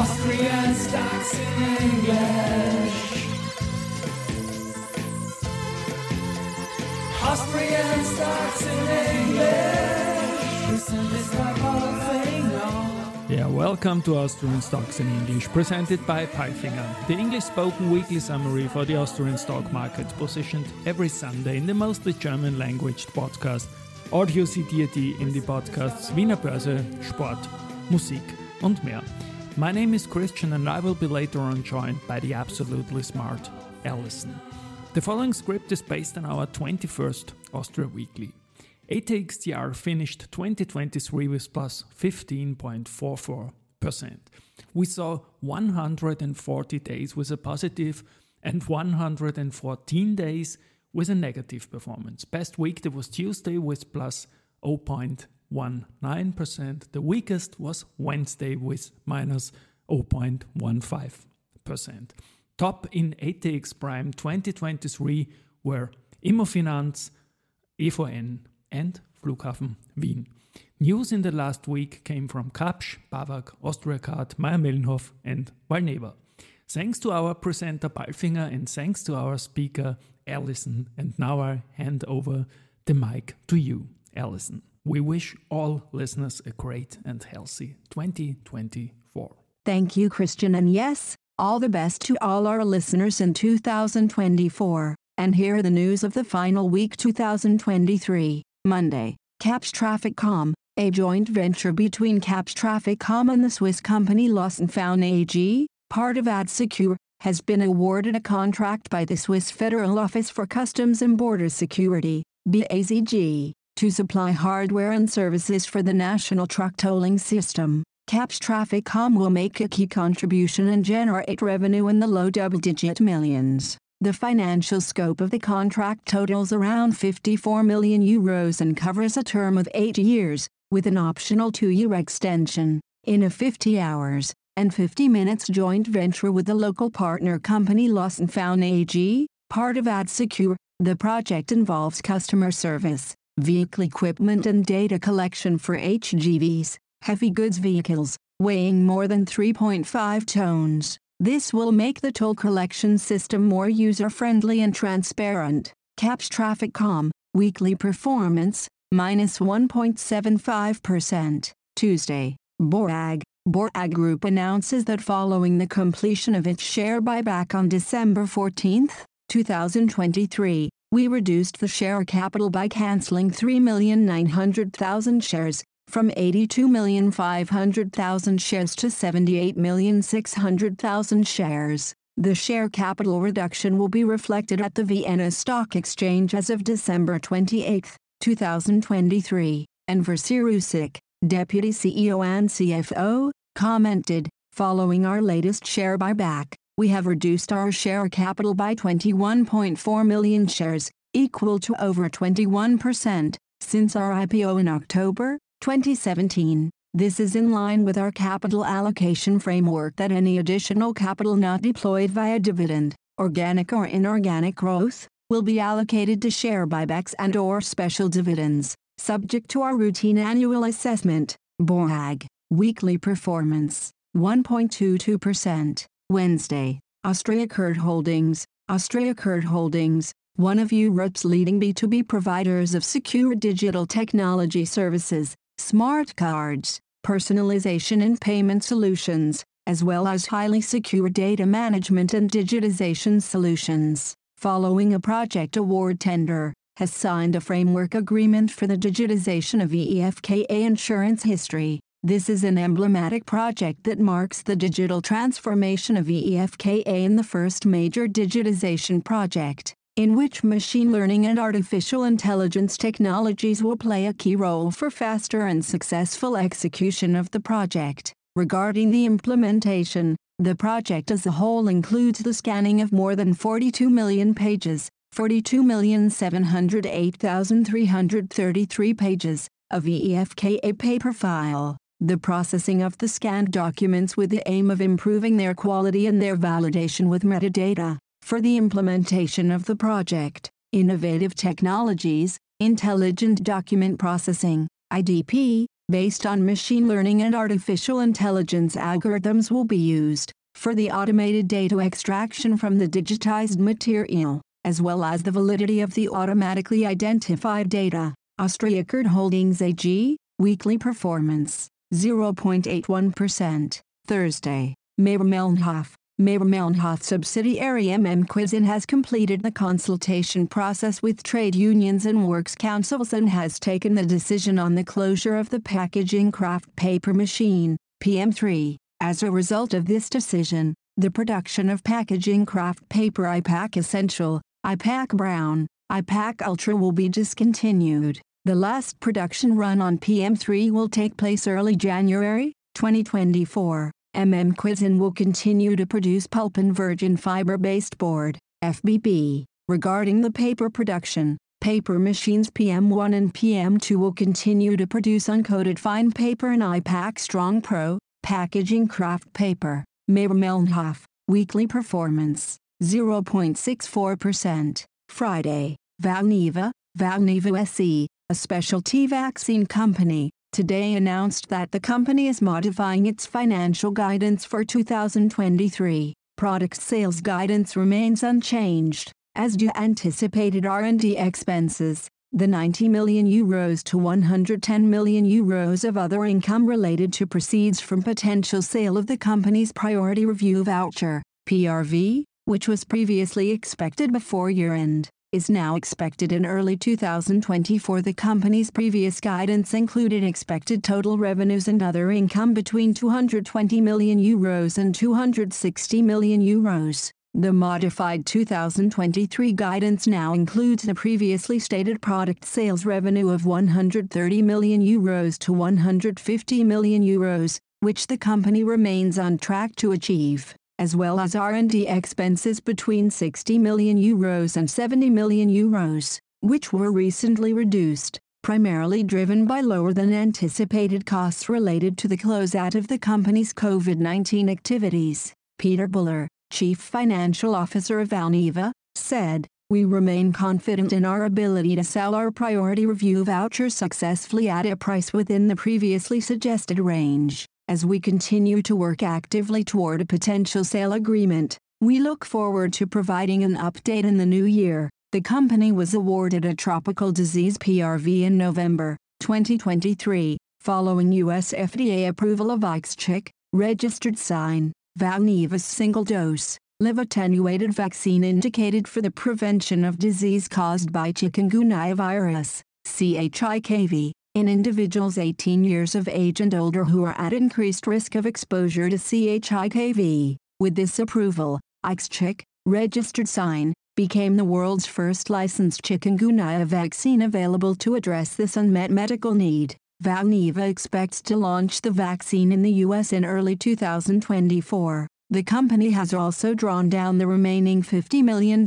Austrian stocks in English. Austrian stocks in English. Yeah, welcome to Austrian Stocks in English, presented by Palfinger, the English spoken weekly summary for the Austrian stock market, positioned every Sunday in the mostly German language podcast. Audio-CD.at Indie Podcasts Wiener Börse, Sport, Musik und mehr. My name is Christian and I will be later on joined by the absolutely smart Alison. The following script is based on our 21st Austria Weekly. ATXTR finished 2023 with plus 15.44%. We saw 140 days with a positive and 114 days with a negative performance. Best week that was Tuesday with plus oh 0.19%. The weakest was Wednesday with minus 0.15%. Top in ATX Prime 2023 were Immofinanz, EVN and Flughafen Wien. News in the last week came from Kapsch, Bawag, Austriacard, Mayr-Melnhof and Valneva. Thanks to our presenter Palfinger and thanks to our speaker Alison. And now I hand over the mic to you, Alison. We wish all listeners a great and healthy 2024. Thank you, Christian. And yes, all the best to all our listeners in 2024. And here are the news of the final week 2023, Monday. Kapsch TrafficCom, a joint venture between Kapsch TrafficCom and the Swiss company and Found AG, part of AdSecure, has been awarded a contract by the Swiss Federal Office for Customs and Border Security, BAZG, to supply hardware and services for the national truck tolling system. Kapsch TrafficCom will make a key contribution and generate revenue in the low double-digit millions. The financial scope of the contract totals around 54 million euros and covers a term of 8 years, with an optional 2-year extension, in a 50 hours and 50 minutes joint venture with the local partner company and Found AG, part of AdSecure. The project involves customer service, vehicle equipment and data collection for HGVs, heavy goods vehicles, weighing more than 3.5 tons. This will make the toll collection system more user-friendly and transparent. Kapsch TrafficCom, weekly performance, minus 1.75%. Tuesday, Bawag, Bawag Group announces that following the completion of its share buyback on December 14, 2023, we reduced the share capital by cancelling 3,900,000 shares, from 82,500,000 shares to 78,600,000 shares. The share capital reduction will be reflected at the Vienna Stock Exchange as of December 28, 2023. Enver Sirucic, Deputy CEO and CFO, commented, Following our latest share buyback, we have reduced our share capital by 21.4 million shares, equal to over 21%, since our IPO in October 2017. This is in line with our capital allocation framework that any additional capital not deployed via dividend, organic or inorganic growth, will be allocated to share buybacks and or special dividends, subject to our routine annual assessment. Bawag, weekly performance, 1.22%. Wednesday, Austriacard Holdings, Austriacard Holdings, one of Europe's leading B2B providers of secure digital technology services, smart cards, personalization and payment solutions, as well as highly secure data management and digitization solutions, following a project award tender, has signed a framework agreement for the digitization of EFKA insurance history. This is an emblematic project that marks the digital transformation of EEFKA in the first major digitization project in which machine learning and artificial intelligence technologies will play a key role for faster and successful execution of the project. Regarding the implementation, the project as a whole includes the scanning of more than 42 million pages, 42,708,333 pages, of EEFKA paper file, the processing of the scanned documents with the aim of improving their quality and their validation with metadata, for the implementation of the project, innovative technologies, intelligent document processing, IDP, based on machine learning and artificial intelligence algorithms will be used for the automated data extraction from the digitized material, as well as the validity of the automatically identified data. Austriacard Holdings AG, weekly performance, 0.81%. Thursday, Mayr-Melnhof. Mayr-Melnhof subsidiary MM Kwidzyn has completed the consultation process with trade unions and works councils and has taken the decision on the closure of the packaging kraft paper machine, PM3. As a result of this decision, the production of packaging kraft paper IPAC Essential, IPAC Brown, IPAC Ultra will be discontinued. The last production run on PM3 will take place early January 2024. MM Kwidzyn will continue to produce pulp and virgin fiber-based board, FBB. Regarding the paper production, paper machines PM1 and PM2 will continue to produce uncoated fine paper and IPAC Strong Pro, packaging kraft paper, Mayr-Melnhof, weekly performance, 0.64%. Friday, Valneva, Valneva SE, a specialty vaccine company, today announced that the company is modifying its financial guidance for 2023. Product sales guidance remains unchanged, as do anticipated R&D expenses, the 90 million euros to 110 million euros of other income related to proceeds from potential sale of the company's priority review voucher, PRV, which was previously expected before year-end is now expected in early 2024. The company's previous guidance included expected total revenues and other income between 220 million euros and 260 million euros. The modified 2023 guidance now includes the previously stated product sales revenue of 130 million euros to 150 million euros, which the company remains on track to achieve as well as R&D expenses between 60 million euros and 70 million euros, which were recently reduced, primarily driven by lower than anticipated costs related to the closeout of the company's COVID-19 activities. Peter Bühler, Chief Financial Officer of Valneva, said, we remain confident in our ability to sell our priority review vouchers successfully at a price within the previously suggested range. As we continue to work actively toward a potential sale agreement, we look forward to providing an update in the new year. The company was awarded a tropical disease PRV in November 2023, following U.S. FDA approval of IXCHIQ, registered sign, Valneva's single-dose, live-attenuated vaccine indicated for the prevention of disease caused by chikungunya virus, CHIKV in individuals 18 years of age and older who are at increased risk of exposure to CHIKV. With this approval, IXCHIQ, registered sign, became the world's first licensed chikungunya vaccine available to address this unmet medical need. Valneva expects to launch the vaccine in the U.S. in early 2024. The company has also drawn down the remaining $50 million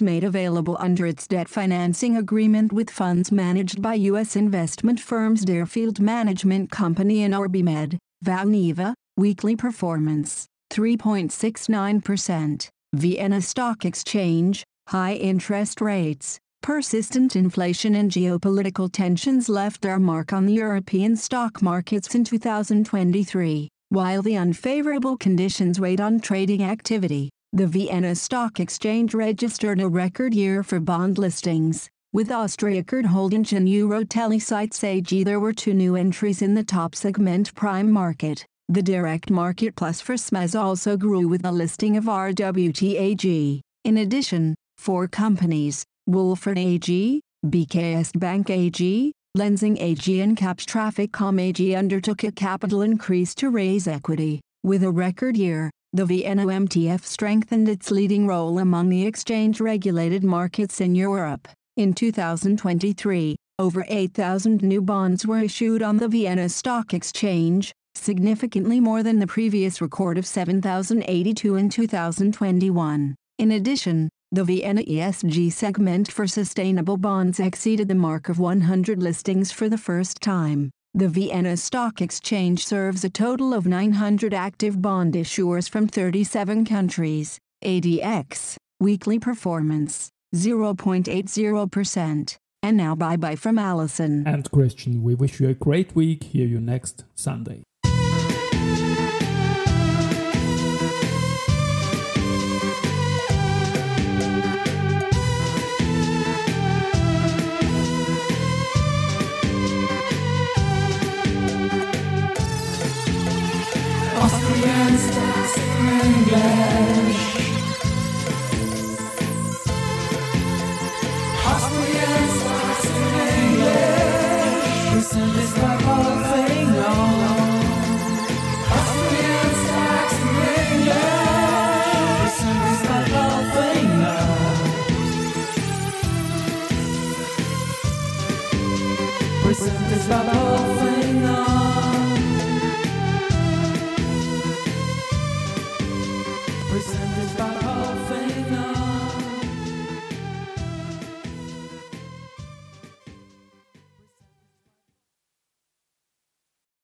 made available under its debt financing agreement with funds managed by U.S. investment firms Deerfield Management Company and OrbiMed. Valneva, weekly performance, 3.69%. Vienna Stock Exchange, high interest rates, persistent inflation and geopolitical tensions left their mark on the European stock markets in 2023. While the unfavorable conditions weighed on trading activity, the Vienna Stock Exchange registered a record year for bond listings. With Austriacard Holdings and Eurotelesites AG there were two new entries in the top segment prime market. The direct market plus for SMEs also grew with the listing of RWT AG. In addition, four companies, Wolford AG, BKS Bank AG, Lenzing AG and Kapsch TrafficCom AG undertook a capital increase to raise equity. With a record year, the Vienna MTF strengthened its leading role among the exchange-regulated markets in Europe. In 2023, over 8,000 new bonds were issued on the Vienna Stock Exchange, significantly more than the previous record of 7,082 in 2021. In addition, the Vienna ESG segment for sustainable bonds exceeded the mark of 100 listings for the first time. The Vienna Stock Exchange serves a total of 900 active bond issuers from 37 countries. ATX, weekly performance, 0.80%. And now bye bye from Alison. And Christian, we wish you a great week. Hear you next Sunday. This by Palfinger.